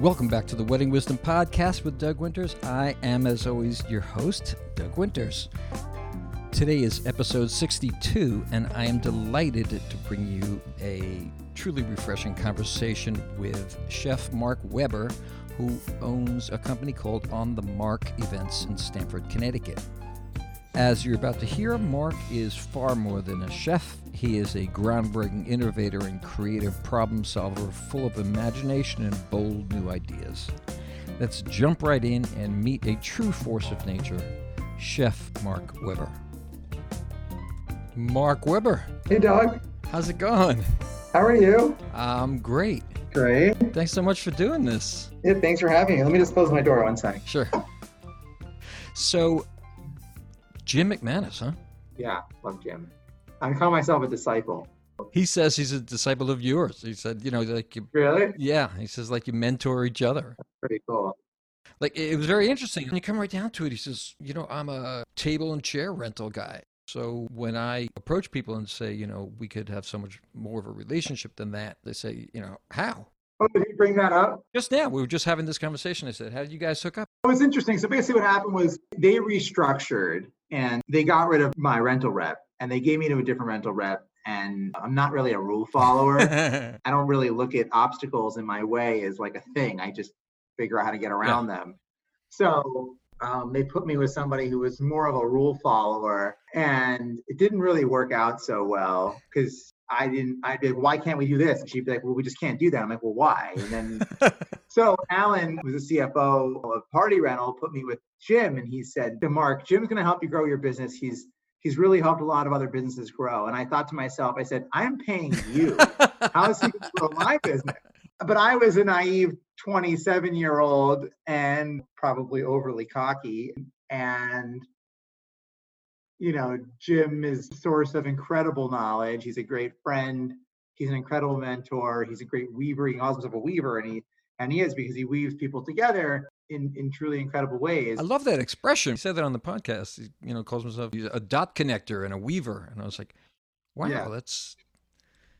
Welcome back to the Wedding Wisdom Podcast with Doug Winters. I am, as always, your host, Doug Winters. Today is episode 62, and I am delighted to bring you a truly refreshing conversation with Chef Mark Weber, who owns a company called On the Mark Events in Stamford, Connecticut. As you're about to hear, Mark is far more than a chef. He is a groundbreaking innovator and creative problem solver full of imagination and bold new ideas. Let's jump right in and meet a true force of nature, Chef Mark Weber. Mark Weber. Hey, Doug. How's it going? How are you? I'm great. Great. Thanks so much for doing this. Yeah, thanks for having me. Let me just close my door one sec. Sure. So, Jim McManus, huh? Yeah, love Jim. I call myself a disciple. He says he's a disciple of yours. He said, you know, like you, Really? yeah, he says like you mentor each other. Pretty cool. Like it was very interesting. When you come right down to it, he says, you know, I'm a table and chair rental guy. So when I approach people and say, you know, we could have so much more of a relationship than that, they say, you know, how? Oh, did he bring that up? Just now, we were just having this conversation. I said, how did you guys hook up? It was interesting. So basically, what happened was they restructured and they got rid of my rental rep and they gave me to a different rental rep. And I'm not really a rule follower. I don't really look at obstacles in my way as like a thing. I just figure out how to get around them. So um, they put me with somebody who was more of a rule follower, and it didn't really work out so well because I didn't. I'd be like, "Why can't we do this?" And she'd be like, "Well, we just can't do that." I'm like, "Well, why?" And then so Alan, who's the CFO of Party Rental, put me with Jim, and he said to Mark, "Jim's going to help you grow your business. He's he's really helped a lot of other businesses grow." And I thought to myself, I said, "I'm paying you. How is he going to grow my business?" But I was a naive 27 year old and probably overly cocky, and you know, Jim is a source of incredible knowledge. He's a great friend. He's an incredible mentor. He's a great weaver. He calls himself a weaver, and he and he is because he weaves people together in in truly incredible ways. I love that expression. He said that on the podcast. He, you know, calls himself he's a dot connector and a weaver. And I was like, wow, Yeah. that's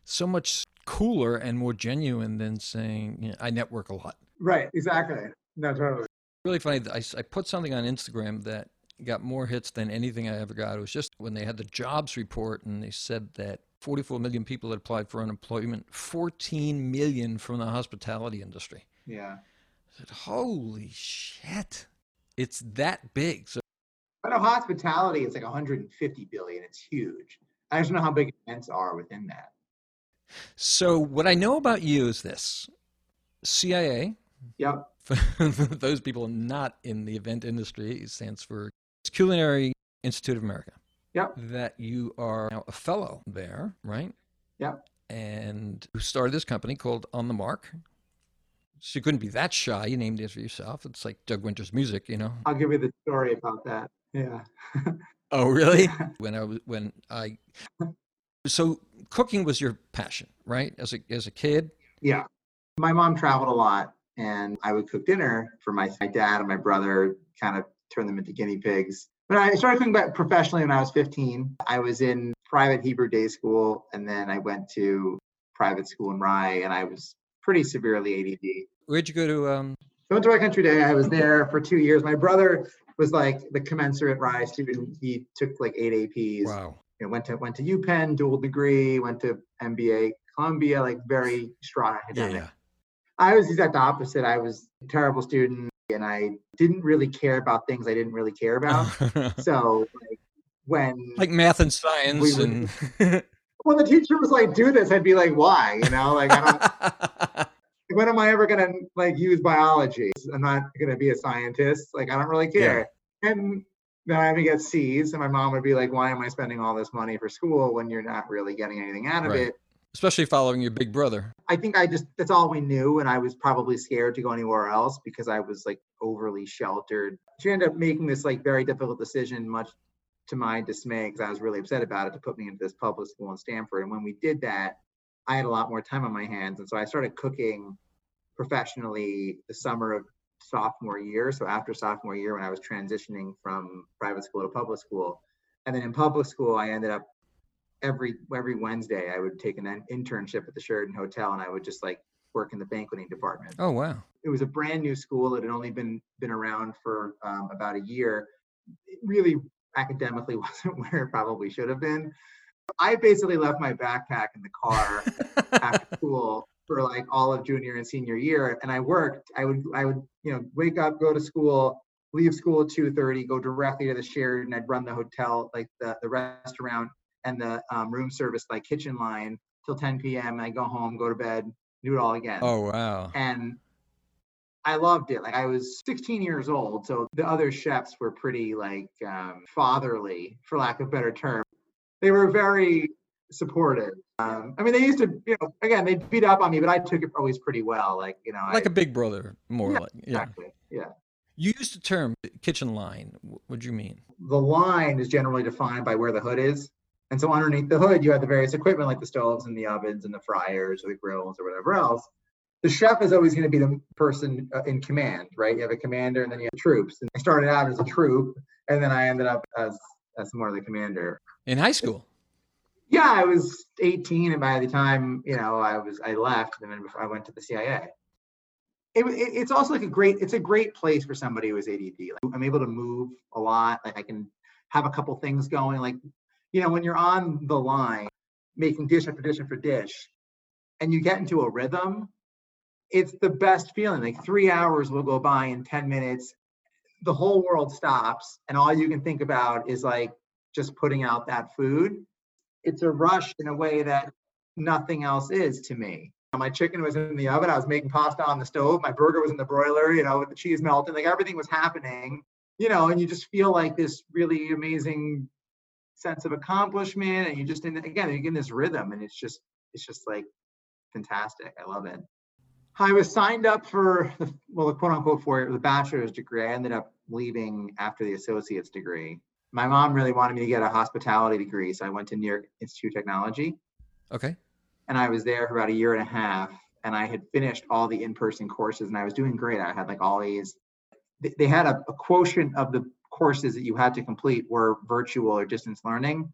so much cooler and more genuine than saying, you know, I network a lot. Right, exactly. No, totally. Really funny. I, I put something on Instagram that got more hits than anything I ever got. It was just when they had the jobs report and they said that 44 million people had applied for unemployment, 14 million from the hospitality industry. Yeah. I said, holy shit. It's that big. So I know hospitality is like 150 billion. It's huge. I just know how big events are within that. So what I know about you is this: CIA. Yep. For those people not in the event industry, it stands for Culinary Institute of America. Yep. That you are now a fellow there, right? Yep. And you started this company called On the Mark. So you couldn't be that shy. You named it for yourself. It's like Doug Winter's music, you know. I'll give you the story about that. Yeah. Oh, really? when I was when I so cooking was your passion, right? As a as a kid. Yeah. My mom traveled a lot and I would cook dinner for my, my dad and my brother, kind of turn them into guinea pigs. But I started cooking back professionally when I was 15. I was in private Hebrew day school and then I went to private school in Rye and I was pretty severely ADD. Where'd you go to? Um, I went to Rye Country Day. I was there for two years. My brother was like the commensurate Rye student. He took like eight APs. wow. You know, went to went to UPenn, dual degree, went to MBA, Columbia, like very strong academic. Yeah. I was the exact opposite. I was a terrible student and I didn't really care about things I didn't really care about. so like when like math and science We would- and when the teacher was like, do this, I'd be like, why? You know, like I don't when am I ever gonna like use biology? I'm not gonna be a scientist. Like I don't really care. And then I would get C's and my mom would be like, Why am I spending all this money for school when you're not really getting anything out of Right. it? Especially following your big brother. I think I just that's all we knew, and I was probably scared to go anywhere else because I was like overly sheltered. She ended up making this like very difficult decision, much to my dismay, because I was really upset about it, to put me into this public school in Stamford. And when we did that, I had a lot more time on my hands, and so I started cooking professionally the summer of sophomore year. So after sophomore year, when I was transitioning from private school to public school, and then in public school, I ended up every every Wednesday I would take an internship at the Sheraton Hotel and I would just like work in the banqueting department. Oh wow. It was a brand new school. It had only been been around for um, about a year. It really academically wasn't where it probably should have been. I basically left my backpack in the car after school for like all of junior and senior year, and I worked. I would I would you know wake up, go to school, leave school at two thirty, go directly to the sheraton I'd run the hotel, like the the restaurant and the um, room service, by kitchen line till 10 p.m. I go home, go to bed, do it all again. Oh wow. And I loved it. Like I was 16 years old, so the other chefs were pretty like um, fatherly, for lack of a better term. They were very supportive. Um, I mean, they used to, you know, again, they beat up on me, but I took it always pretty well. Like, you know, Like I, a big brother, more Yeah, like yeah. exactly. Yeah. You used the term kitchen line. What do you mean? The line is generally defined by where the hood is. And so underneath the hood, you have the various equipment like the stoves and the ovens and the fryers or the grills or whatever else. The chef is always going to be the person uh, in command, right? You have a commander and then you have troops. And I started out as a troop and then I ended up as as more of the commander. In high school. Yeah, I was 18, and by the time you know I was, I left, and then I went to the CIA. It, it- it's also like a great, it's a great place for somebody who is ADD. Like, I'm able to move a lot. Like I can have a couple things going. Like, you know, when you're on the line, making dish after dish after dish, and you get into a rhythm, it's the best feeling. Like three hours will go by in 10 minutes. The whole world stops, and all you can think about is like just putting out that food it's a rush in a way that nothing else is to me. My chicken was in the oven. I was making pasta on the stove. My burger was in the broiler, you know, with the cheese melting. Like everything was happening, you know, and you just feel like this really amazing sense of accomplishment. And you just, in, again, you get this rhythm and it's just, it's just like fantastic. I love it. I was signed up for the, well, the quote unquote for the bachelor's degree. I ended up leaving after the associate's degree. My mom really wanted me to get a hospitality degree, so I went to New York Institute of Technology, Okay. and I was there for about a year and a half. And I had finished all the in-person courses, and I was doing great. I had like all these They- They had a, a quotient of the courses that you had to complete were virtual or distance learning.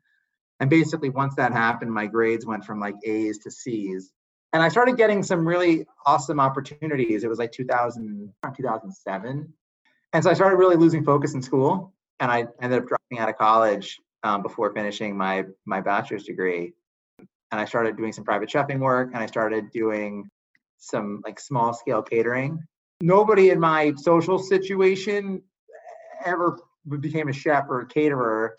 And basically, once that happened, my grades went from like A's to C's. And I started getting some really awesome opportunities. It was like 2000, 2007. And so I started really losing focus in school. And I ended up dropping out of college um, before finishing my, my bachelor's degree. And I started doing some private chefing work and I started doing some like small scale catering. Nobody in my social situation ever became a chef or a caterer.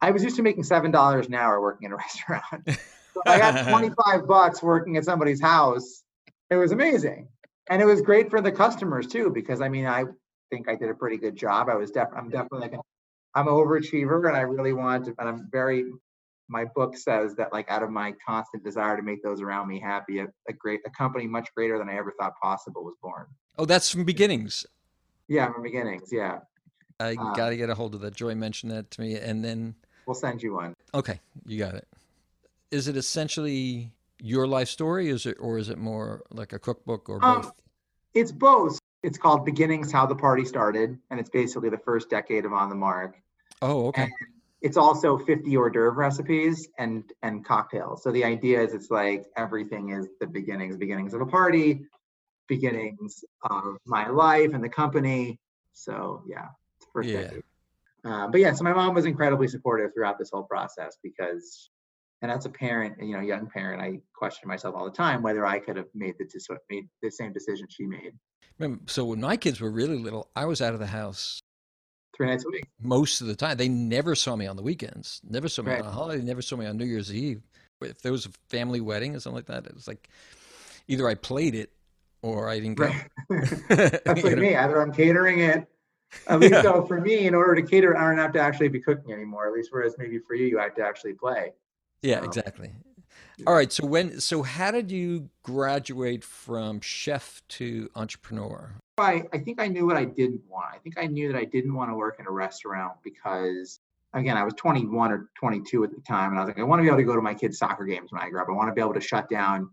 I was used to making seven dollars an hour working in a restaurant. so I got 25 bucks working at somebody's house. It was amazing. And it was great for the customers too, because I mean, I think I did a pretty good job. I was def I'm definitely like, an- I'm an overachiever and I really want to, and I'm very, my book says that like out of my constant desire to make those around me happy, a, a great, a company much greater than I ever thought possible was born. Oh, that's from beginnings. Yeah, from beginnings. Yeah. I Ah. got to get a hold of that. Joy mentioned that to me. And then, We'll send you one. okay, you got it. Is it essentially your life story? Is it, or is it more like a cookbook or Um, both? It's both. It's called Beginnings How the Party Started, and it's basically the first decade of On the Mark. Oh, okay. and It's also 50 hors d'oeuvre recipes and and cocktails. So the idea is it's like everything is the beginnings, beginnings of a party, beginnings of my life and the company. So yeah, first Yeah. Uh, but yeah, so my mom was incredibly supportive throughout this whole process because, and as a parent, you know, young parent, I question myself all the time whether I could have made the dis- made the same decision she made. So when my kids were really little, I was out of the house Three nights a week. most of the time. They never saw me on the weekends. Never saw me Right. on a holiday. Never saw me on New Year's Eve. If there was a family wedding or something like that, it was like either I played it or I didn't go. Right. That's like know? me. Either I'm catering it. At least Yeah. so for me, in order to cater, I don't have to actually be cooking anymore. At least whereas maybe for you, you have to actually play. Yeah, So- exactly. All right. So when, so how did you graduate from chef to entrepreneur? I, I think I knew what I didn't want. I think I knew that I didn't want to work in a restaurant because, again, I was 21 or 22 at the time. And I was like, I want to be able to go to my kids' soccer games when I grow up. I want to be able to shut down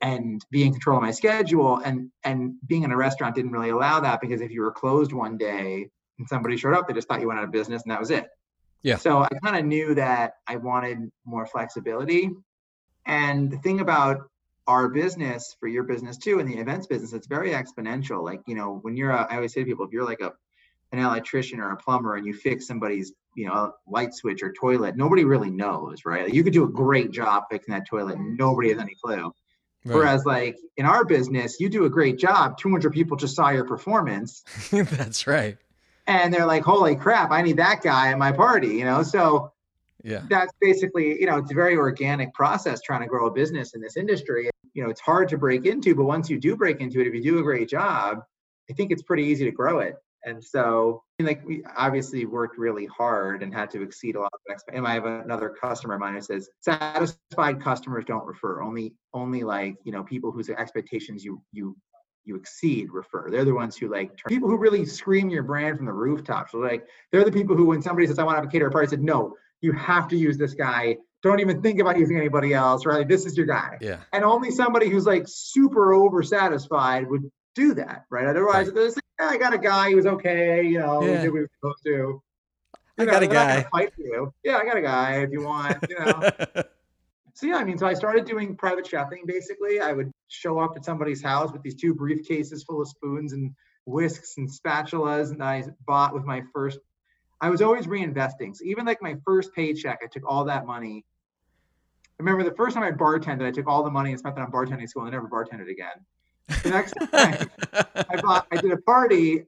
and be in control of my schedule. And, and being in a restaurant didn't really allow that because if you were closed one day and somebody showed up, they just thought you went out of business and that was it. Yeah. So I kind of knew that I wanted more flexibility. And the thing about our business for your business too in the events business it's very exponential like you know when you're a, i always say to people if you're like a an electrician or a plumber and you fix somebody's you know light switch or toilet nobody really knows right like you could do a great job fixing that toilet and nobody has any clue right. whereas like in our business you do a great job 200 people just saw your performance. That's right. And they're like holy crap i need that guy at my party you know? So yeah. that's basically you know it's a very organic process trying to grow a business in this industry. You know it's hard to break into but once you do break into it if you do a great job i think it's pretty easy to grow it and so like we obviously worked really hard and had to exceed a lot of expectations. And I have another customer of mine who says satisfied customers don't refer. Only only like, you know, people whose expectations you you you exceed refer. They're the ones who like turn, people who really scream your brand from the rooftops. So like they're the people who when somebody says I want to have a caterer party, said no, you have to use this guy. Don't even think about using anybody else, right? This is your guy. Yeah. And only somebody who's like super oversatisfied would do that, right? Otherwise, right. I got a guy He was okay, you know, yeah. we did what we were supposed to. You I know, got a guy. Fight for you. Yeah, I got a guy if you want, you know. so yeah, I mean, so I started doing private chefing. Basically, I would show up at somebody's house with these two briefcases full of spoons and whisks and spatulas, and I bought with my first. I was always reinvesting. So even like my first paycheck, I took all that money. I remember the first time I bartended, I took all the money and spent it on bartending school and I never bartended again. The next time I bought, I did a party.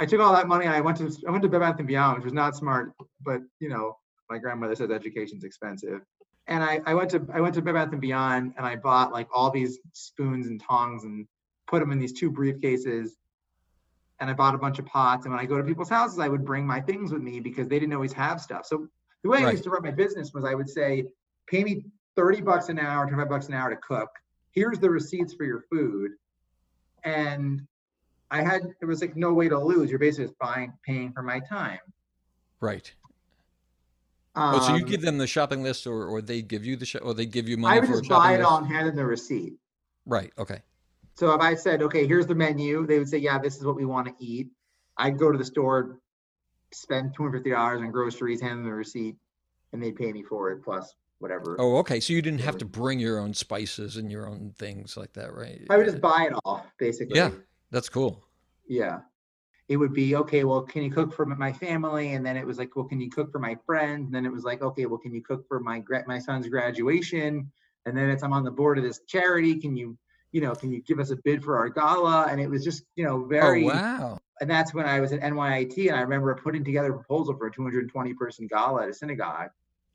I took all that money. I went to I went to Bed Bath and Beyond, which was not smart, but you know, my grandmother says education's expensive. And I, I went to I went to Bed Bath and Beyond, and I bought like all these spoons and tongs and put them in these two briefcases. And I bought a bunch of pots. And when I go to people's houses, I would bring my things with me because they didn't always have stuff. So the way right. I used to run my business was I would say, pay me 30 bucks an hour, 25 bucks an hour to cook. Here's the receipts for your food and I had there was like no way to lose. You're basically just buying paying for my time. Right. Um, oh, so you um, give them the shopping list, or or they give you the sh- or they give you money. I would just buy it all and hand them the receipt. Right. Okay. So if I said, okay, here's the menu, they would say, yeah, this is what we want to eat. I'd go to the store, spend two hundred fifty dollars on groceries, hand them the receipt, and they'd pay me for it plus whatever. Oh, okay. So you didn't have to bring your own spices and your own things like that, right? I would just uh, buy it all, basically. Yeah, that's cool. Yeah. It would be okay. Well, can you cook for my family? And then it was like, well, can you cook for my friends? And then it was like, okay, well, can you cook for my my son's graduation? And then it's I'm on the board of this charity. Can you, you know, can you give us a bid for our gala? And it was just, you know, oh, very. Oh wow. And that's when I was at NYIT, and I remember putting together a proposal for a 220 person gala at a synagogue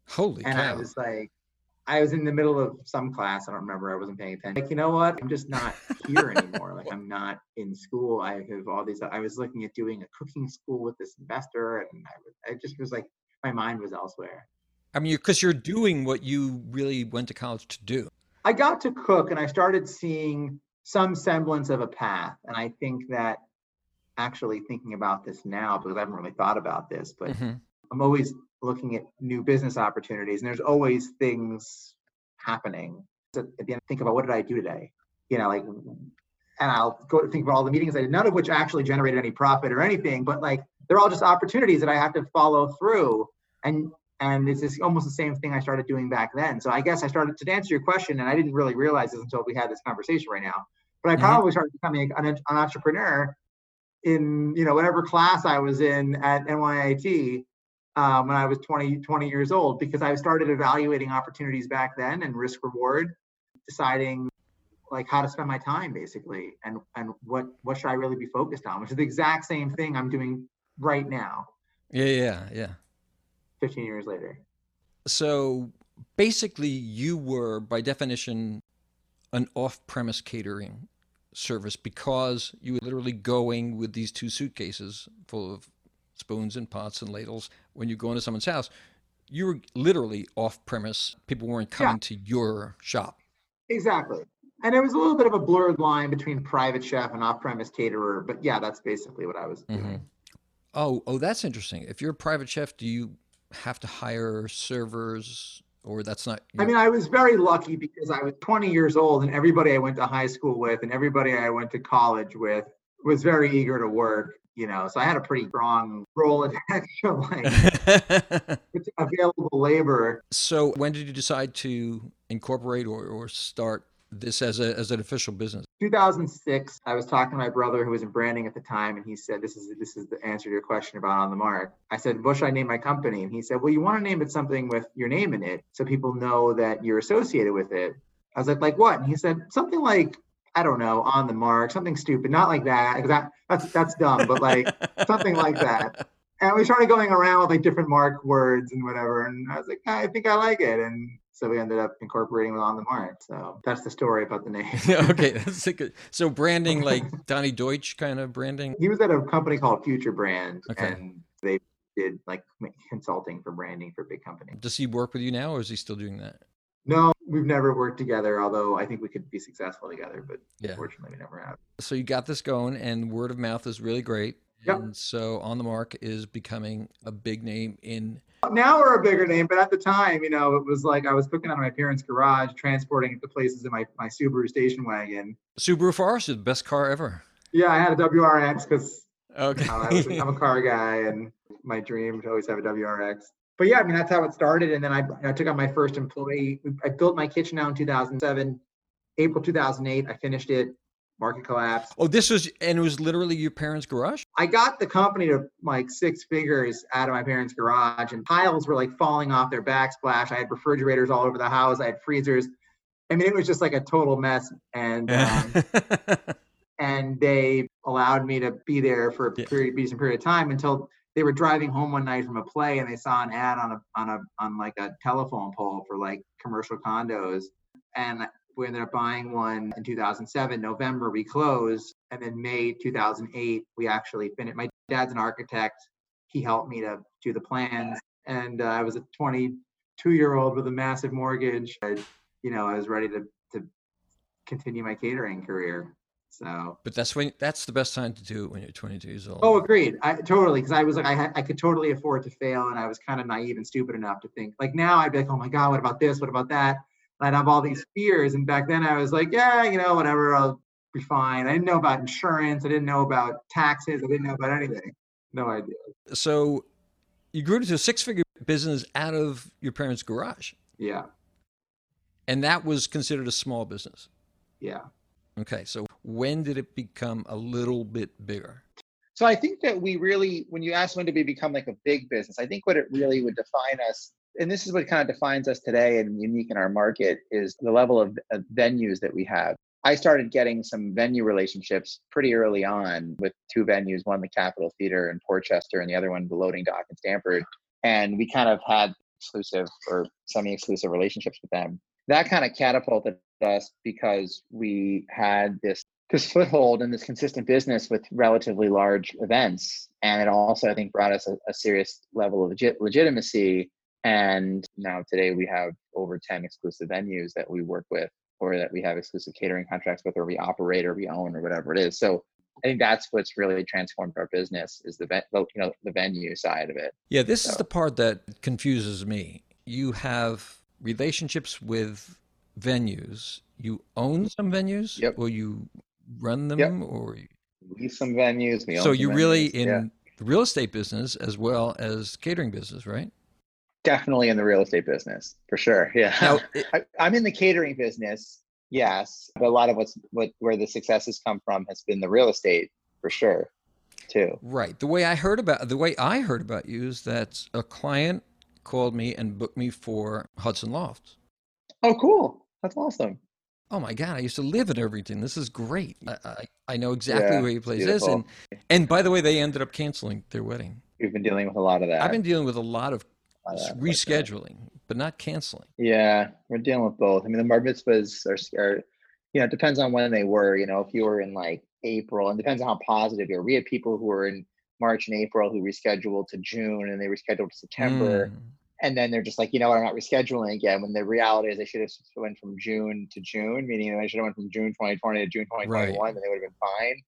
Holy and cow. I was like, I was in the middle of some class. I don't remember. I wasn't paying attention. Like, you know what? I'm just not here anymore. like, I'm not in school. I have all these. I was looking at doing a cooking school with this investor, and I, was, I just was like, my mind was elsewhere. I mean, because you're doing what you really went to college to do. I got to cook, and I started seeing some semblance of a path. And I think that actually thinking about this now, because I haven't really thought about this, but mm-hmm. I'm always looking at new business opportunities and there's always things happening. So at the end think about what did i do today? You know like and i'll go to think about all the meetings i did none of which actually generated any profit or anything but like they're all just opportunities that i have to follow through. And and it's just almost the same thing i started doing back then. So i guess i started to answer your question and i didn't really realize this until we had this conversation right now but i mm-hmm. probably started becoming an, an entrepreneur in you know whatever class i was in at nyit um, when I was 20, 20 years old because I started evaluating opportunities back then and risk reward, deciding like how to spend my time basically and and what what should I really be focused on, which is the exact same thing I'm doing right now. Yeah, yeah, yeah. 15 years later. So basically you were by definition an off-premise catering service because you were literally going with these two suitcases full of spoons and pots and ladles when you go into someone's house, you were literally off premise. People weren't coming yeah. to your shop. Exactly. And there was a little bit of a blurred line between private chef and off premise caterer. But yeah, that's basically what I was doing. Mm-hmm. Oh, oh, that's interesting. If you're a private chef, do you have to hire servers or that's not I mean, I was very lucky because I was 20 years old and everybody I went to high school with and everybody I went to college with was very eager to work you know, so I had a pretty strong Rolodex of like available labor. So when did you decide to incorporate or, or start this as a as an official business? 2006. I was talking to my brother who was in branding at the time, and he said, "This is this is the answer to your question about on the mark." I said, "What should I name my company?" And he said, "Well, you want to name it something with your name in it, so people know that you're associated with it." I was like, "Like what?" And he said, "Something like." I don't know, on the mark, something stupid, not like that, because that, that's that's dumb, but like something like that. And we started going around with like different mark words and whatever. And I was like, I think I like it. And so we ended up incorporating it on the mark. So that's the story about the name. okay, that's good. So branding like Donny Deutsch kind of branding. He was at a company called Future Brand, Okay. and they did like consulting for branding for big companies. Does he work with you now, or is he still doing that? No, we've never worked together. Although I think we could be successful together, but Yeah. unfortunately, we never have. So you got this going, and word of mouth is really great. Yep. And so on the mark is becoming a big name in. Now we're a bigger name, but at the time, you know, it was like I was cooking out of my parents' garage, transporting it to places in my, my Subaru station wagon. Subaru Forester, the best car ever. Yeah, I had a WRX because Okay. I was, I'm a car guy, and my dream to always have a WRX. But yeah, I mean that's how it started, and then I, I took on my first employee. I built my kitchen out in 2007. April 2008, I finished it. Market collapse. oh, this was, and it was literally your parents' garage? I got the company to like six figures out of my parents' garage, and tiles were like falling off their backsplash. I had refrigerators all over the house. I had freezers. I mean, it was just like a total mess. And um, and they allowed me to be there for a Yeah. period, decent period of time until they were driving home one night from a play and they saw an ad on a on a on like a telephone pole for like commercial condos, and we ended up buying one in 2007. November we closed, and then May 2008 we actually finished. My dad's an architect. He helped me to do the plans, and uh, I was a 22 year old with a massive mortgage. I, you know, I was ready to to continue my catering career. So but that's when that's the best time to do it when you're 22 years old. Oh, agreed. I totally because I was like I I could totally afford to fail, and I was kind of naive and stupid enough to think like now I'd be like, oh my god, what about this? What about that? And I'd have all these fears, and back then I was like, yeah, you know, whatever, I'll be fine. I didn't know about insurance. I didn't know about taxes. I didn't know about anything. No idea. So you grew into a six-figure business out of your parents' garage, Yeah, and that was considered a small business. yeah. Okay, so when did it become a little bit bigger? So I think that we really, when you ask when did we become like a big business, I think what it really would define us, and this is what kind of defines us today and unique in our market, is the level of, of venues that we have. I started getting some venue relationships pretty early on with two venues, one the Capitol Theater in Port Chester and the other one the Loading Dock in Stamford. And we kind of had exclusive or semi-exclusive relationships with them. That kind of catapulted us because we had this this foothold and this consistent business with relatively large events. And it also i think brought us a, a serious level of legit, legitimacy. And now today we have over 10 exclusive venues that we work with or that we have exclusive catering contracts with or we operate or we own or whatever it is. So i think that's what's really transformed our business is the, you know the venue side of it. Yeah, this is the part that confuses me. You have relationships with venues. You own some venues, Yep. or you run them, Yep. or we lease some venues so you really venues, in yeah. the real estate business as well as catering business, right? definitely in the real estate business for sure yeah Now, it- I, I'm in the catering business, yes, but a lot of what's what where the successes come from has been the real estate for sure, too. Right. The way I heard about the way I heard about you is that a client called me and booked me for Hudson Lofts. Oh, cool! That's awesome. Oh my God! I used to live at Irvington. This is great. I I, I know exactly Yeah, where your place is, and and by the way, they ended up canceling their wedding. We've been dealing with a lot of that. I've been dealing with a lot of a lot of rescheduling, but not canceling. Yeah, we're dealing with both. I mean, the bar mitzvahs are, are, you know, it depends on when they were. You know, if you were in like April, and depends on how positive you are. We had people who were in March and April who rescheduled to June, and they rescheduled to September. Mm. and then they're just like, you know what, I'm not rescheduling again. When the reality is they should have went from June to June, meaning they should have went from June 2020 to June 2021, and they would have been fine.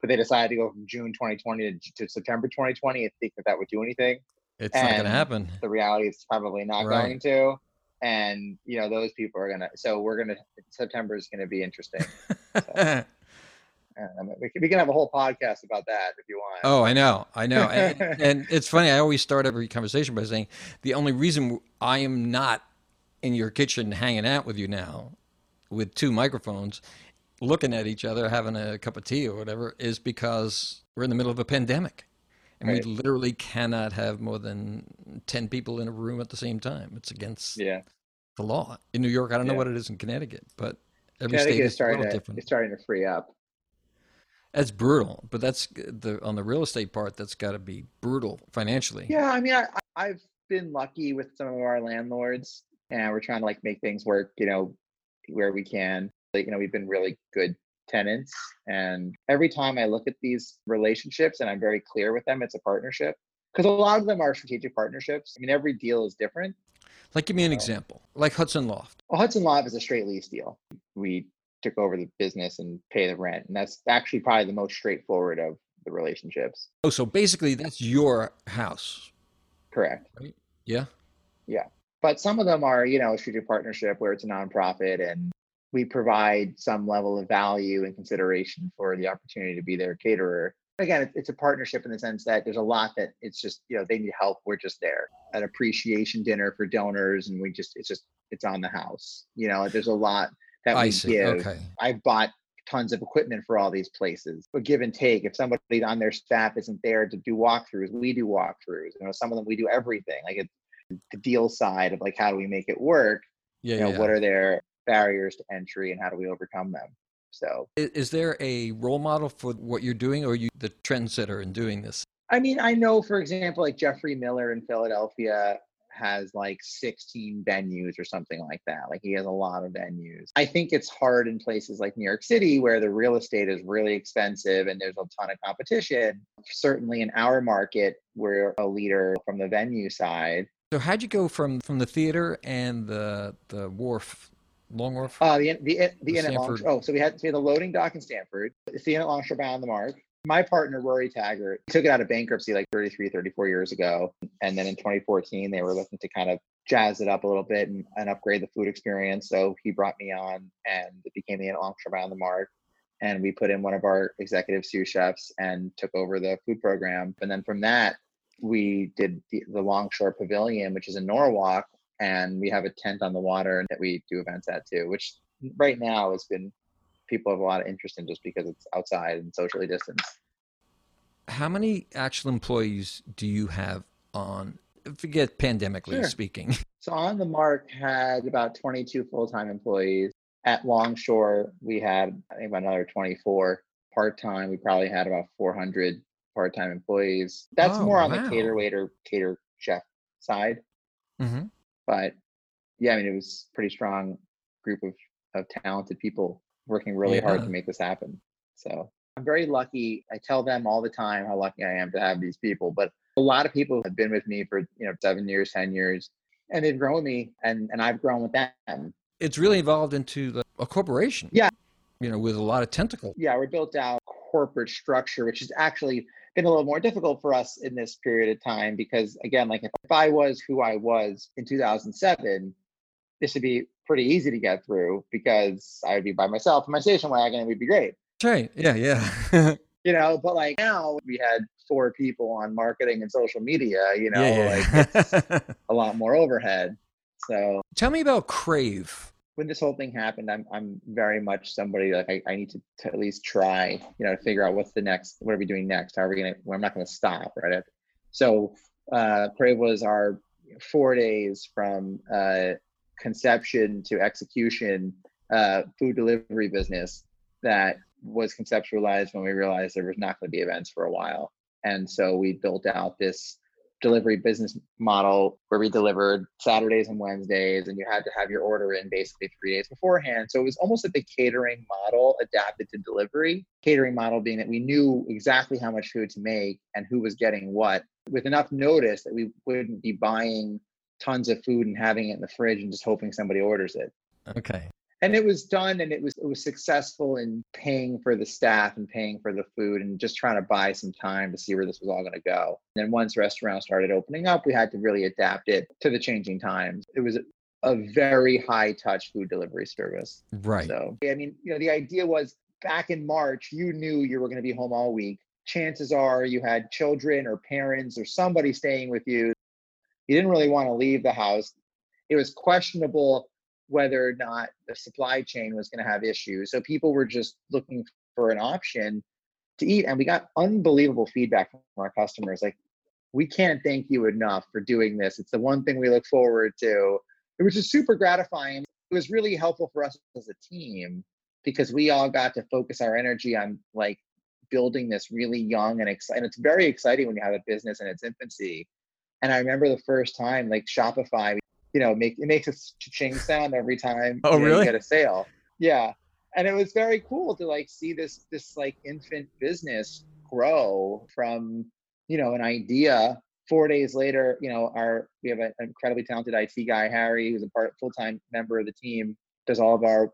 But they decided to go from June 2020 to, to September 2020 and think that that would do anything. It's not going to happen. The reality is probably not Right. going to. And you know those people are gonna. So we're gonna. September is gonna be interesting. Um, we, can, we can have a whole podcast about that if you want. oh, I know, I know, and, and it's funny. I always start every conversation by saying the only reason I am not in your kitchen hanging out with you now with two microphones looking at each other having a cup of tea or whatever is because we're in the middle of a pandemic and Right. we literally cannot have more than 10 people in a room at the same time it's against Yeah. the law in new york i don't know what it is in connecticut but every Connecticut state is starting to different it's starting to free up. That's brutal but that's the on the real estate part that's got to be brutal financially Yeah, I mean, I, I've been lucky with some of our landlords, and we're trying to like make things work. You know, where we can. Like, you know, we've been really good tenants, and every time I look at these relationships, and I'm very clear with them, it's a partnership. Because a lot of them are strategic partnerships. I mean, every deal is different. like give me an So- example like hudson loft Well, Hudson Loft is a straight lease deal. We took over the business and pay the rent, and that's actually probably the most straightforward of the relationships. oh so basically that's your house Correct. yeah Yeah. but some of them are you know a strategic partnership where it's a nonprofit and we provide some level of value and consideration for the opportunity to be their caterer again it's, it's a partnership in the sense that there's a lot that it's just you know they need help we're just there an appreciation dinner for donors and we just it's just it's on the house you know there's a lot that we i see. give. Okay. I've bought tons of equipment for all these places but give and take if somebody on their staff isn't there to do walkthroughs we do walkthroughs. You know some of them we do everything like it, the deal side of like how do we make it work? Yeah, you know yeah. what are their barriers to entry and how do we overcome them? So I- Is there a role model for what you're doing, or are you the trendsetter in doing this? i mean i know for example like jeffrey miller in philadelphia has like 16 venues or something like that like he has a lot of venues i think it's hard in places like new york city where the real estate is really expensive and there's a ton of competition certainly in our market we're a leader from the venue side So how'd you go from from the theater and the the wharf, Long Wharf? Uh, the the the, The Inn at Long. Stamford. Oh, so we had so we had the loading dock in Stamford. It's the Inn at Longshore Bound on the Mark. My partner Rory Taggart took it out of bankruptcy like 33, 34 years ago, and then in 2014 they were looking to kind of jazz it up a little bit and, and upgrade the food experience. So he brought me on, and it became the Bound on the Mark. And we put in one of our executive sous chefs and took over the food program. And then from that, we did the, the Longshore Pavilion, which is in Norwalk, and we have a tent on the water that we do events at too, which right now has been people have a lot of interest in just because it's outside and socially distanced. How many actual employees do you have on? Forget pandemically Sure. speaking. So on the mark had about 22 full-time employees. At Longshore, we had I think about another 24 part-time. We probably had about 400 part-time employees. That's Oh, more on wow. the cater waiter, cater chef side. hmm But yeah, I mean it was pretty strong group of of talented people working really hard to make this happen. So I'm very lucky. I tell them all the time how lucky I am to have these people. But a lot of people have been with me for you know seven years, ten years, and they've grown with me, and and I've grown with them. It's really evolved into the, a corporation. Yeah. You know, with a lot of tentacles. Yeah, we're built out corporate structure, which has actually been a little more difficult for us in this period of time because again, like if, if I was who I was in 2007, this would be pretty easy to get through because I would be by myself in my station wagon and we'd be great. Right. Yeah. Yeah. You know, but like now we had four people on marketing and social media, you know, yeah. like yeah. a lot more overhead. So Tell me about Crave. when this whole thing happened, I'm I'm very much somebody like I, I need to, to at least try, you know, to figure out what's the next, what are we doing next? How are we gonna? Well, I'm not gonna stop, right? So uh, Crave was our four days from uh, conception to execution uh, food delivery business that was conceptualized when we realized there was not going to be events for a while, and so we built out this delivery business model where we delivered Saturdays and Wednesdays, and you had to have your order in basically three days beforehand. So it was almost like the catering model adapted to delivery. Catering model being that we knew exactly how much food to make and who was getting what with enough notice that we wouldn't be buying tons of food and having it in the fridge and just hoping somebody orders it. Okay. and it was done and it was it was successful in paying for the staff and paying for the food and just trying to buy some time to see where this was all going to go. And then once restaurants started opening up we had to really adapt it to the changing times. It was a very high touch food delivery service. Right. so i mean you know the idea was back in march you knew you were going to be home all week. Chances are you had children or parents or somebody staying with you you didn't really want to leave the house it was questionable whether or not the supply chain was going to have issues. So people were just looking for an option to eat. And we got unbelievable feedback from our customers. Like, we can't thank you enough for doing this. It's the one thing we look forward to. It was just super gratifying. It was really helpful for us as a team because we all got to focus our energy on like building this really young and exciting. It's very exciting when you have a business in its infancy. And I remember the first time, like Shopify, you know, make it makes a ching sound every time oh, you, know, really? you get a sale. Yeah. And it was very cool to like see this this like infant business grow from, you know, an idea. Four days later, you know, our we have an incredibly talented IT guy, Harry, who's a part full-time member of the team, does all of our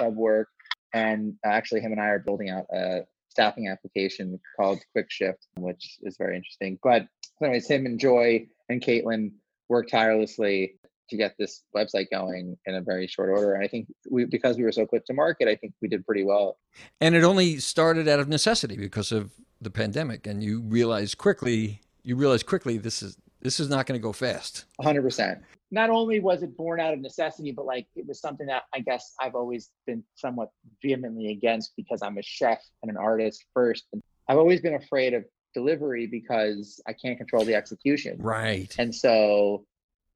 web work. And actually him and I are building out a staffing application called Quick Shift, which is very interesting. But anyways, him and Joy and Caitlin worked tirelessly to get this website going in a very short order. And I think we, because we were so quick to market, I think we did pretty well. And it only started out of necessity because of the pandemic, and you realized quickly, you realized quickly this is this is not going to go fast. 100%. Not only was it born out of necessity, but like it was something that I guess I've always been somewhat vehemently against because I'm a chef and an artist first. And I've always been afraid of delivery because I can't control the execution. Right. And so,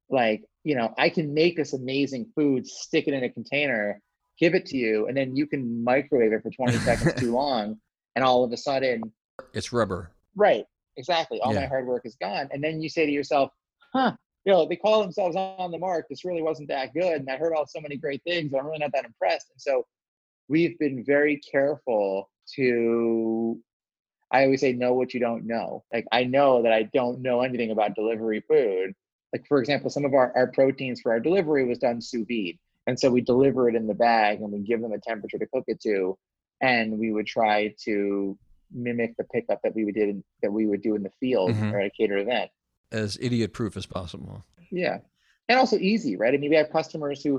like, you know, I can make this amazing food, stick it in a container, give it to you, and then you can microwave it for 20 seconds too long. And all of a sudden, it's rubber. Right. Exactly. All Yeah. my hard work is gone. And then you say to yourself, huh, you know, they call themselves on the mark. This really wasn't that good. And I heard all so many great things, but I'm really not that impressed. And so we've been very careful to I always say know what you don't know. Like I know that I don't know anything about delivery food. Like for example, some of our, our proteins for our delivery was done sous vide. And so we deliver it in the bag and we give them a temperature to cook it to. And we would try to mimic the pickup that we would did that we would do in the field Mhm. or at a catered event. As idiot proof as possible. Yeah. And also easy, right? I mean, we have customers who,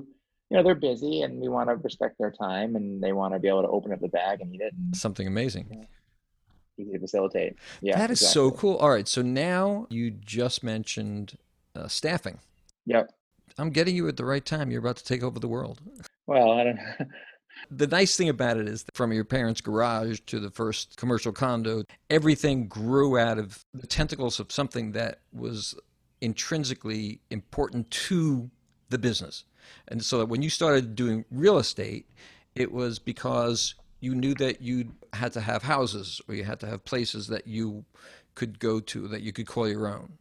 you know, they're busy and we want to respect their time and they want to be able to open up the bag and eat it and Something amazing. easy to facilitate. Yeah. that is so cool. All right. So now you just mentioned uh, staffing. Yep. I'm getting you at the right time. You're about to take over the world. Well, I don't know. The nice thing about it is that from your parents' garage to the first commercial condo, everything grew out of the tentacles of something that was intrinsically important to the business. And so that when you started doing real estate, it was because you knew that you had to have houses or you had to have places that you could go to that you could call your own,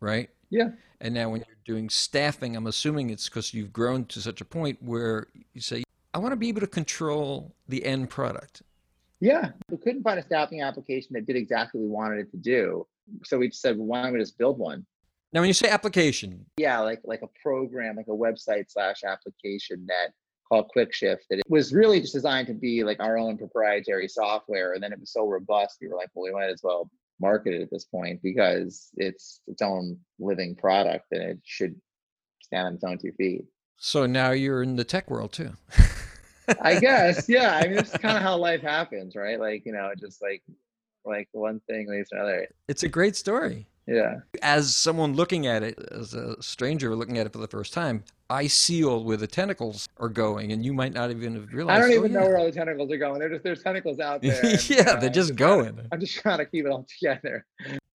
right? Yeah. And now when you're doing staffing, I'm assuming it's because you've grown to such a point where you say, I want to be able to control the end product. Yeah. We couldn't find a staffing application that did exactly what we wanted it to do. So we said, well, why don't we just build one? Now, when you say application, Yeah, like like a program, like a website slash application that called QuickShift that it was really just designed to be like our own proprietary software. And then it was so robust, we were like, well, we might as well market it at this point because it's its own living product and it should stand on its own two feet. so now you're in the tech world too. I guess, yeah. I mean, is kind of how life happens, right? Like, you know, just like like one thing leads to another. It's a great story. Yeah. As someone looking at it, as a stranger looking at it for the first time, I see all where the tentacles are going, and you might not even have realized. I don't oh, even know yeah. where all the tentacles are going. They're just there's tentacles out there. and, yeah, know, they're I'm just to- going. I'm just trying to keep it all together.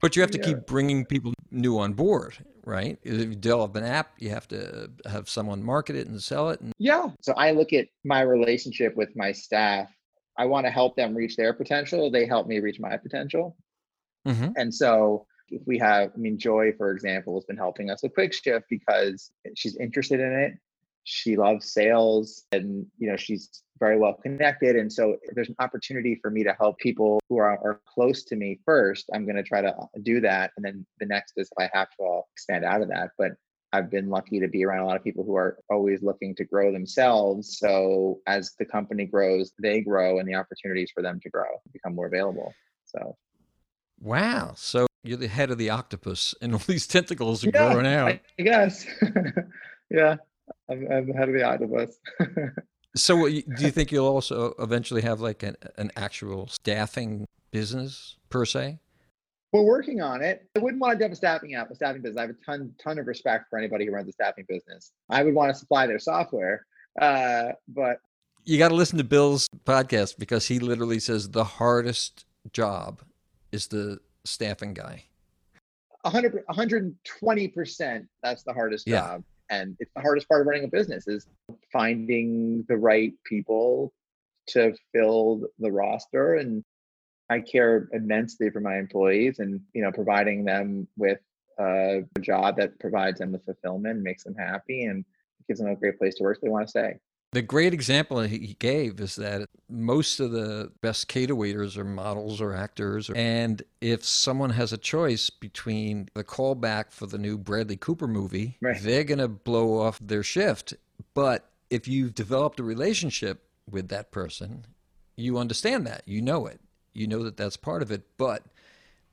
But you have to Yeah. keep bringing people new on board, right? If you develop an app, you have to have someone market it and sell it. And Yeah. So I look at my relationship with my staff. I want to help them reach their potential. They help me reach my potential. Mhm. And so if we have, I mean, Joy, for example, has been helping us with Quick Shift because she's interested in it. She loves sales and, you know, she's very well connected. And so there's an opportunity for me to help people who are, are close to me first, I'm going to try to uh, do that. And then the next is if I have to, I'll expand out of that. But I've been lucky to be around a lot of people who are always looking to grow themselves. So as the company grows, they grow and the opportunities for them to grow become more available. So wow, so you're the head of the octopus, and all these tentacles are Yeah, growing out. I, guess. yeah. I'm, I'm the head of the octopus. So, do you think you'll also eventually have like an, an actual staffing business per se? we're working on it. I wouldn't want to have a staffing app, a staffing business. I have a ton, ton of respect for anybody who runs a staffing business. I would want to supply their software, uh, but you got to listen to Bill's podcast because he literally says the hardest job is the staffing guy. 100, 120%. That's the hardest yeah. job. And it's the hardest part of running a business is finding the right people to fill the roster. And I care immensely for my employees and, you know, providing them with a job that provides them with fulfillment, makes them happy and gives them a great place to work they want to stay. The great example he gave is that most of the best cater waiters are models or actors. And if someone has a choice between the callback for the new Bradley Cooper movie, right. they're going to blow off their shift. But if you've developed a relationship with that person, you understand that. You know it. You know that that's part of it. But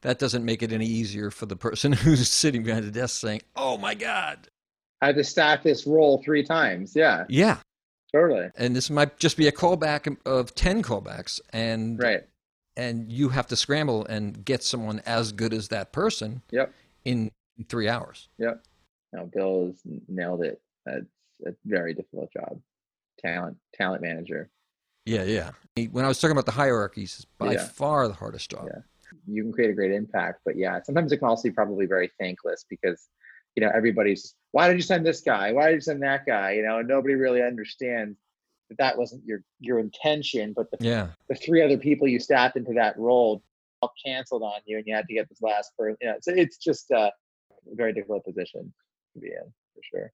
that doesn't make it any easier for the person who's sitting behind the desk saying, oh my God. I had to staff this role three times. Yeah. Yeah. Totally. And this might just be a callback of 10 callbacks. And right. And you have to scramble and get someone as good as that person yep. in three hours. Yep. No, Bill has nailed it. That's a very difficult job. Talent, talent manager. Yeah, yeah. When I was talking about the hierarchies, by yeah. far the hardest job. Yeah. You can create a great impact, but yeah, sometimes it can also be probably very thankless because you know everybody's why did you send this guy? Why did you send that guy? You know nobody really understands that that wasn't your your intention but the, yeah. the three other people you staffed into that role all canceled on you and you had to get this last person you know, so it's just a very difficult position to be in for sure.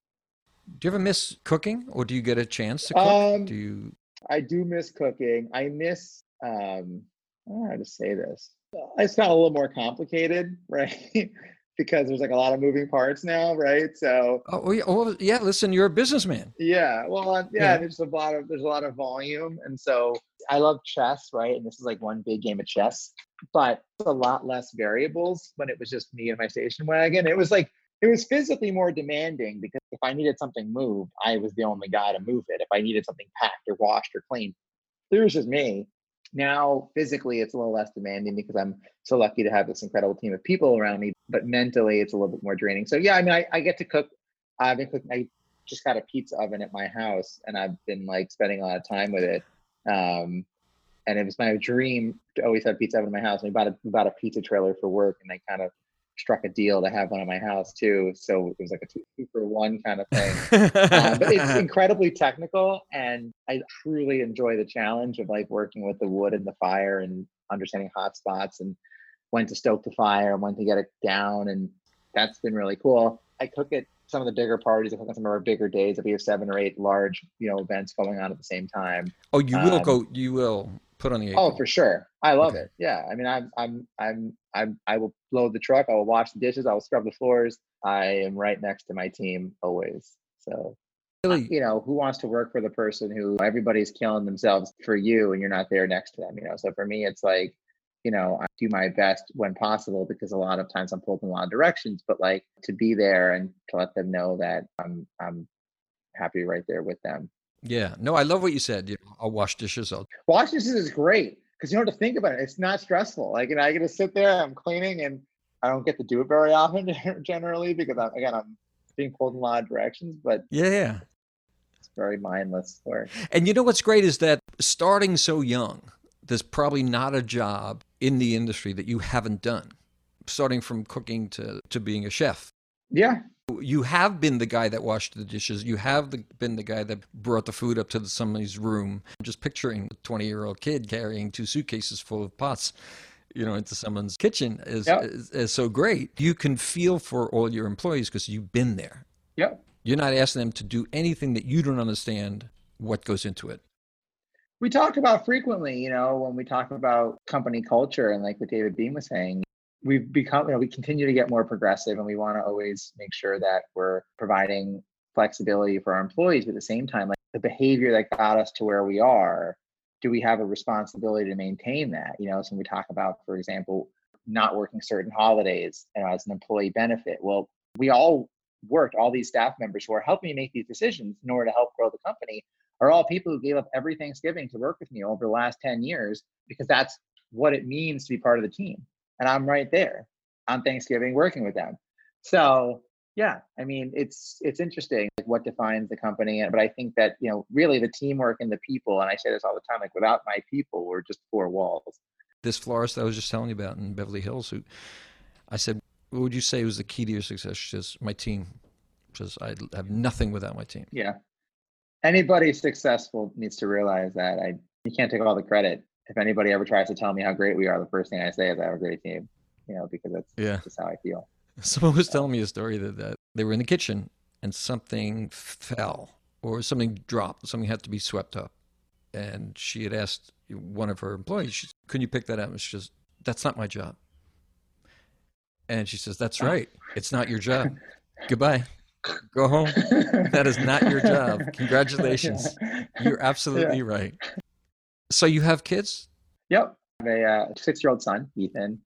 Do you ever miss cooking or do you get a chance to cook? Um, do you i do miss cooking. I miss um i don't know how to say this? It's got a little more complicated right because there's like a lot of moving parts now, right? So oh yeah, oh, yeah listen, you're a businessman. Yeah, well, uh, yeah, yeah, there's a lot of there's a lot of volume, and so I love chess, right? And this is like one big game of chess, but a lot less variables when it was just me and my station wagon. It was like it was physically more demanding because if I needed something moved, I was the only guy to move it. If I needed something packed or washed or cleaned, there was just me. Now, physically, it's a little less demanding because I'm so lucky to have this incredible team of people around me, but mentally, it's a little bit more draining. So, yeah, I mean, I, I get to cook. I've been cooking. I just got a pizza oven at my house and I've been like spending a lot of time with it. Um, and it was my dream to always have pizza oven in my house. And we bought a, we bought a pizza trailer for work and they kind of struck a deal to have one in my house too. So it was like a two, two for one kind of thing. um, but it's incredibly technical, and I truly enjoy the challenge of like working with the wood and the fire and understanding hot spots and when to stoke the fire and when to get it down, and that's been really cool. I cook at some of the bigger parties. I cook at some of our bigger days. If we have seven or eight large, you know, events going on at the same time. Oh, you will um, go. You will put on the. Oh, for sure. I love okay. it. Yeah, I mean, I'm, I'm, I'm, I'm, I will load the truck. I will wash the dishes. I will scrub the floors. I am right next to my team always. So, really? you know, who wants to work for the person who everybody's killing themselves for you and you're not there next to them? You know, so for me, it's like, you know, I do my best when possible because a lot of times I'm pulled in a lot of directions. But like to be there and to let them know that I'm, I'm happy right there with them. Yeah. No, I love what you said. You know, I'll wash dishes. I'll wash dishes is great because you don't have to think about it. It's not stressful. Like, you know, I get to sit there, I'm cleaning, and I don't get to do it very often generally because I'm, again, I'm being pulled in a lot of directions. But yeah, yeah, it's very mindless work. And you know what's great is that starting so young, there's probably not a job in the industry that you haven't done, starting from cooking to to being a chef. Yeah, you have been the guy that washed the dishes. You have the, been the guy that brought the food up to the, somebody's room. Just picturing a 20 year old kid carrying two suitcases full of pots, you know, into someone's kitchen is, yep. is, is, so great. You can feel for all your employees because you've been there. Yep. You're not asking them to do anything that you don't understand what goes into it. We talk about frequently, you know, when we talk about company culture and like what David Beahm was saying, we've become, you know, we continue to get more progressive and we want to always make sure that we're providing flexibility for our employees. But at the same time, like the behavior that got us to where we are, do we have a responsibility to maintain that? You know, so when we talk about, for example, not working certain holidays you know, as an employee benefit. Well, we all worked, all these staff members who are helping me make these decisions in order to help grow the company are all people who gave up every Thanksgiving to work with me over the last 10 years because that's what it means to be part of the team and I'm right there. on Thanksgiving working with them. So yeah, I mean it's it's interesting like what defines the company, but I think that you know really the teamwork and the people, and I say this all the time, like without my people, we're just four walls. This florist I was just telling you about in Beverly Hills, who I said, "What would you say was the key to your success?" She says, "My team." She says, "I have nothing without my team." Yeah, anybody successful needs to realize that I you can't take all the credit. If anybody ever tries to tell me how great we are, the first thing I say is I have a great team. You know, because that's yeah. just how I feel. Someone was telling me a story that, that they were in the kitchen and something fell or something dropped, something had to be swept up. And she had asked one of her employees, she, Can you pick that up? And she says, That's not my job. And she says, That's right. It's not your job. Goodbye. Go home. That is not your job. Congratulations. You're absolutely yeah. right. So you have kids? Yep. I have a uh, six year old son, Ethan,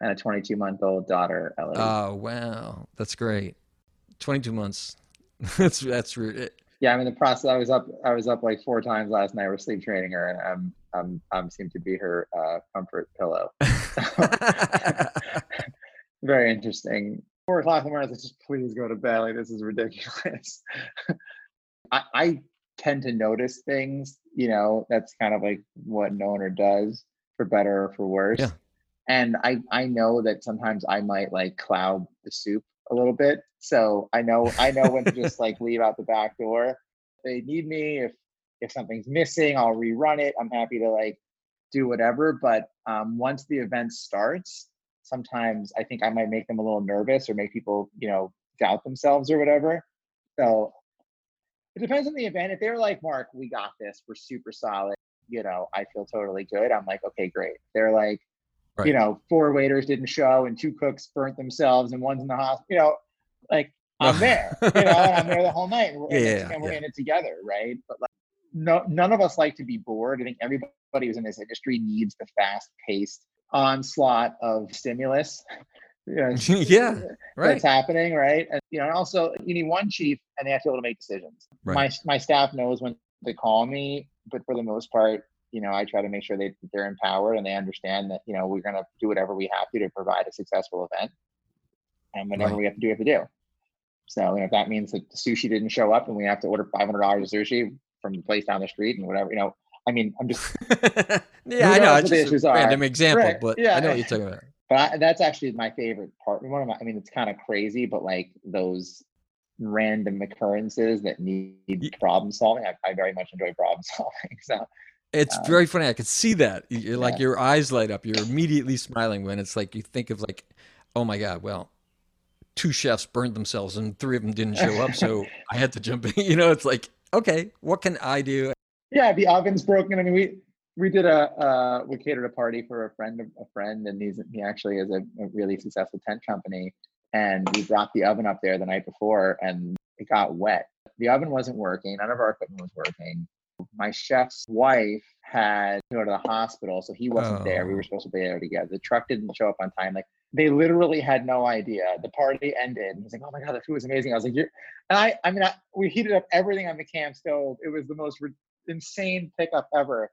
and a 22 month old daughter, Ellie. Oh, wow. That's great. 22 months. that's, that's rude. Yeah, I'm in the process. I was up. I was up like four times last night. We're sleep training her, and I'm I'm I'm seem to be her uh, comfort pillow. Very interesting. Four o'clock in the morning. I just please go to bed. Like this is ridiculous. I, I tend to notice things. You know, that's kind of like what an owner does, for better or for worse. Yeah. And i i know that sometimes i might like cloud the soup a little bit. So i know i know when to just like leave out the back door. They need me. If if something's missing i'll rerun it. I'm happy to like do whatever. But um, once the event starts sometimes i think i might make them a little nervous or make people you know doubt themselves or whatever. So it depends on the event if they're like mark we got this we're super solid you know i feel totally good i'm like okay great they're like Right. You know, four waiters didn't show and two cooks burnt themselves and one's in the hospital. You know, like I'm there. You know, and I'm there the whole night. And we're, yeah, and we're yeah. in it together, right? But like, no, none of us like to be bored. I think everybody who's in this industry needs the fast-paced onslaught of stimulus. You know, yeah, right. That's happening, right? And you know, and also you need one chief, and they have to be able to make decisions. Right. My my staff knows when to call me, but for the most part, you know, I try to make sure they they're empowered and they understand that you know we're going to do whatever we have to to provide a successful event, and whatever right. we have to do, we have to do. So, you know, if that means that the sushi didn't show up and we have to order five hundred dollars of sushi from the place down the street and whatever, you know, I mean, I'm just yeah, I know it's just a random example, right. but yeah. I know what you're talking about. But I, that's actually my favorite part. One of my, I mean, it's kind of crazy, but like those random occurrences that need problem solving, I, I very much enjoy problem solving. So it's um, very funny. I could see that. You're like yeah. your eyes light up. You're immediately smiling when it's like you think of like, oh my god, well, two chefs burned themselves and three of them didn't show up, so I had to jump in. You know, it's like, okay, what can I do? Yeah, the oven's broken. I mean, we we did a uh, we catered a party for a friend of a friend, and he's he actually is a, a really successful tent company, and we brought the oven up there the night before, and it got wet. The oven wasn't working. None of our equipment was working my chef's wife had to go to the hospital, so he wasn't oh. there. We were oh. supposed to be there together. The truck didn't show up on time. Like they literally had no idea. The party ended. And he's like, "Oh my god, the food was amazing." I was like, "You're," and I, I mean, I, we heated up everything on the camp stove. It was the most re- insane pickup ever,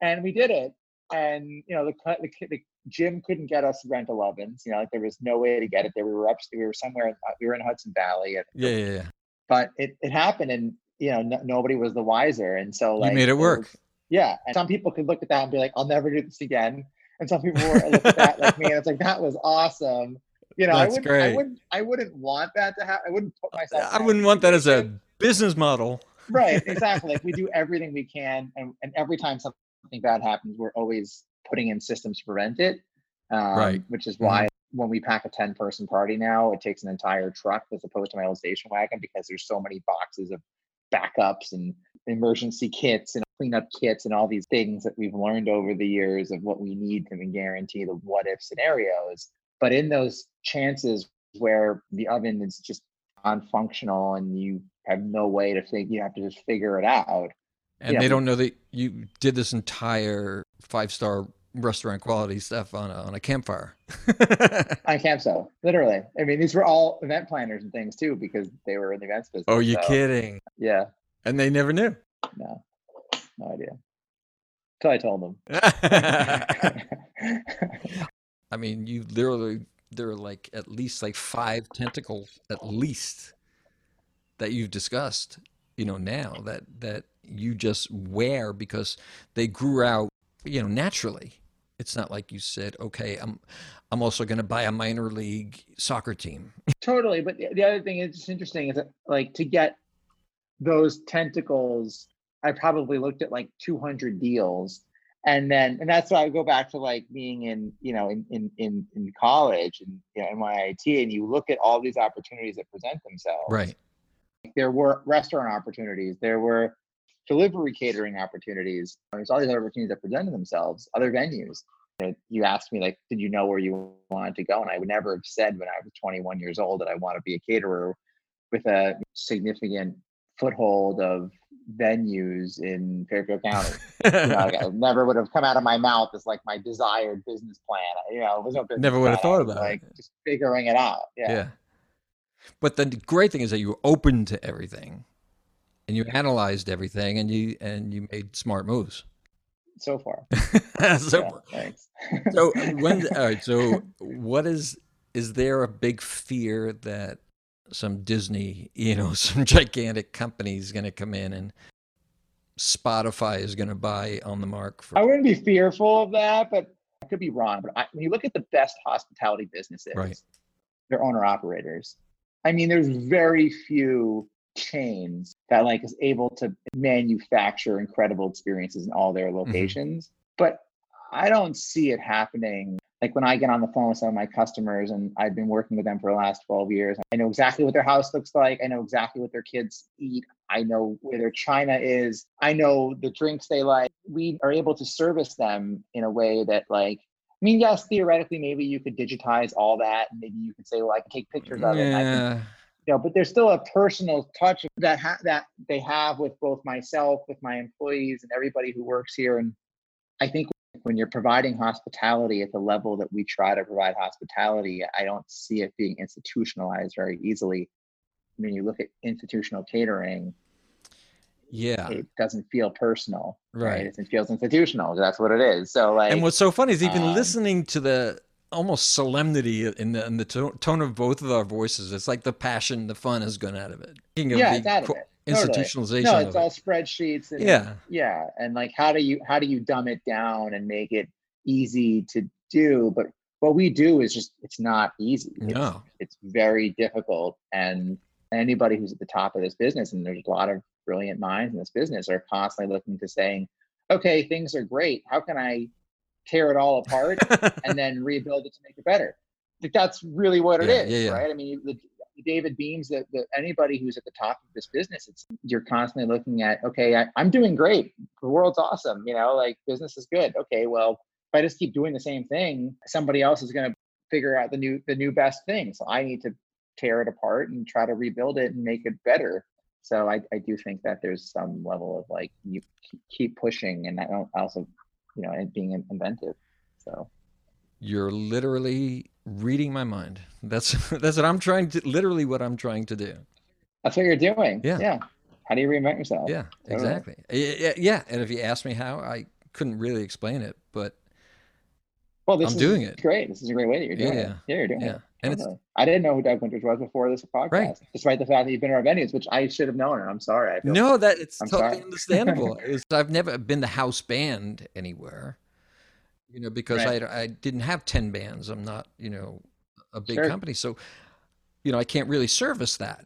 and we did it. And you know, the, the the gym couldn't get us rental ovens. You know, like there was no way to get it there. We were up. We were somewhere. Uh, we were in Hudson Valley. And, yeah, yeah, yeah. But it, it happened, and you know, nobody was the wiser. And so like you made it work. It was, yeah. And some people could look at that and be like, I'll never do this again. And some people were look at that like me and it's like that was awesome. You know, That's I wouldn't, great. I wouldn't I wouldn't want that to happen. I wouldn't put myself I wouldn't want that as a business model. right, exactly. like we do everything we can and, and every time something bad happens, we're always putting in systems to prevent it. Um, right. which is why mm-hmm. when we pack a 10 person party now, it takes an entire truck as opposed to my old station wagon because there's so many boxes of backups and emergency kits and cleanup kits and all these things that we've learned over the years of what we need to guarantee the what if scenarios. But in those chances where the oven is just non-functional and you have no way to think you have to just figure it out. And they don't know that you did this entire five star restaurant quality stuff on a, on a campfire. on campsite, literally. I mean, these were all event planners and things too, because they were in the events business. Oh, you so, kidding? Yeah. And they never knew. No, no idea. Until I told them. I mean, you literally there are like at least like five tentacles at least that you've discussed, you know, now that that you just wear because they grew out, you know, naturally. It's not like you said, okay, I'm I'm also going to buy a minor league soccer team. Totally, but the other thing is interesting is that like to get those tentacles, I probably looked at like 200 deals and then and that's why I go back to like being in you know in in in, in college and you know, NYIT and you look at all these opportunities that present themselves. Right. There were restaurant opportunities. There were delivery catering opportunities. There's all these other opportunities that presented themselves. Other venues. You, know, you asked me like, did you know where you wanted to go? And I would never have said when I was 21 years old that I want to be a caterer with a significant foothold of venues in Fairfield County. you know, like, never would have come out of my mouth as like my desired business plan. You know, it was no business Never would have thought I about like it. just figuring it out. Yeah. Yeah. But the great thing is that you were open to everything, and you analyzed everything, and you and you made smart moves. So far. so, Yeah, thanks. so uh, when all right, so what is is there a big fear that some Disney, you know, some gigantic company is going to come in and Spotify is going to buy on the mark for I wouldn't be fearful of that, but I could be wrong. But I, when you look at the best hospitality businesses, Right. they're owner operators. I mean, there's very few chains that like is able to manufacture incredible experiences in all their mm-hmm. locations. But I don't see it happening. Like when I get on the phone with some of my customers, and I've been working with them for the last 12 years, I know exactly what their house looks like. I know exactly what their kids eat. I know where their china is. I know the drinks they like. We are able to service them in a way that, like, I mean, yes, theoretically, maybe you could digitize all that, and maybe you could say, "Well, I can take pictures of it." I can yeah, you know, but there's still a personal touch that ha- that they have with both myself, with my employees, and everybody who works here. And I think when you're providing hospitality at the level that we try to provide hospitality, I don't see it being institutionalized very easily. I mean, you look at institutional catering, yeah, it doesn't feel personal, right. It feels institutional. That's what it is. So, like, And what's so funny is even um, listening to the almost solemnity in the in the to- tone of both of our voices. It's like the passion, the fun has gone out of it. Yeah, the it's out of it. Totally. institutionalization No, it's it. all spreadsheets. And, Yeah. yeah, and like how do you how do you dumb it down and make it easy to do? But what we do is just it's not easy. It's, No. it's very difficult, and anybody who's at the top of this business, and there's a lot of brilliant minds in this business, are constantly looking to saying, "Okay, things are great. How can I tear it all apart and then rebuild it to make it better?" Like, that's really what it Yeah, is, yeah, yeah. right? I mean, the, the David Beahms, that the, anybody who's at the top of this business, it's you're constantly looking at, okay, I, I'm doing great. The world's awesome. You know, like business is good. Okay, well, if I just keep doing the same thing, somebody else is going to figure out the new the new best thing. So I need to tear it apart and try to rebuild it and make it better. So I, I do think that there's some level of like you keep- keep pushing and I don't also, you know, and being inventive. So You're literally reading my mind. That's that's what I'm trying to literally what I'm trying to do. that's what you're doing. Yeah. Yeah. How do you reinvent yourself? Yeah, exactly. Yeah, yeah, and if you ask me how, I couldn't really explain it, but Well, this I'm is doing it. Great. This is a great way that you're doing Yeah, it. Yeah, you're doing yeah, it. And it's I didn't know who Doug Winters was before this podcast, Right. despite the fact that you've been to our venues, which I should have known. And I'm sorry. No, that it's I'm totally sorry. understandable. It's, I've never been the house band anywhere, you know, because Right. I I didn't have ten bands. I'm not, you know, a big Sure. company, so you know, I can't really service that.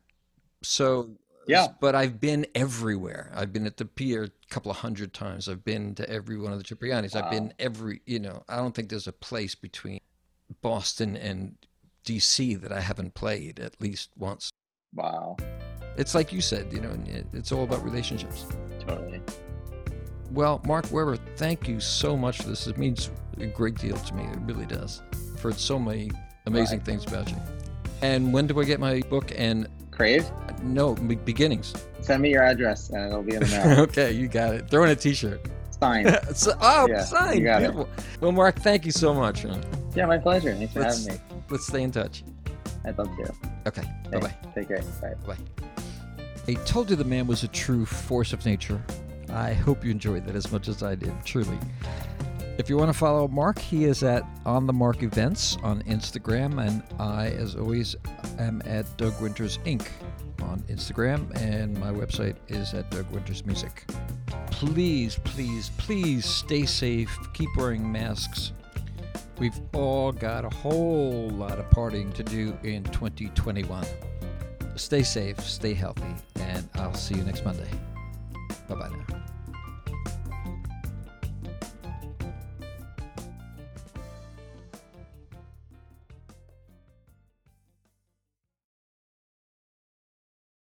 So Yeah. but I've been everywhere. I've been at the pier a couple of hundred times. I've been to every one of the Cipriani's. I've been every, you know, I don't think there's a place between Boston and DC that I haven't played at least once. Wow. It's like you said, you know, it's all about relationships. Totally. Well, Mark Weber, thank you so much for this. It means a great deal to me. It really does. For so many amazing Right. things about you. And when do I get my book? And Crave, no, be- beginnings. send me your address and it'll be in the mail. okay, you got it. Throw in a t-shirt. Signed. So- oh, Yeah, signed. you got it. Well, Mark, thank you so much. man. Yeah, my pleasure. Thanks for Let's- having me. Let's stay in touch. I'd love to. Okay. Bye bye. Take care. Bye. Bye. I told you the man was a true force of nature. I hope you enjoyed that as much as I did, truly. If you want to follow Mark, he is at On the Mark Events on Instagram, and I, as always, am at Doug Winters Inc. on Instagram, and my website is at Doug Winters Music. Please, please, please stay safe. Keep wearing masks. We've all got a whole lot of partying to do in 2021. Stay safe, stay healthy, and I'll see you next Monday. Bye bye now.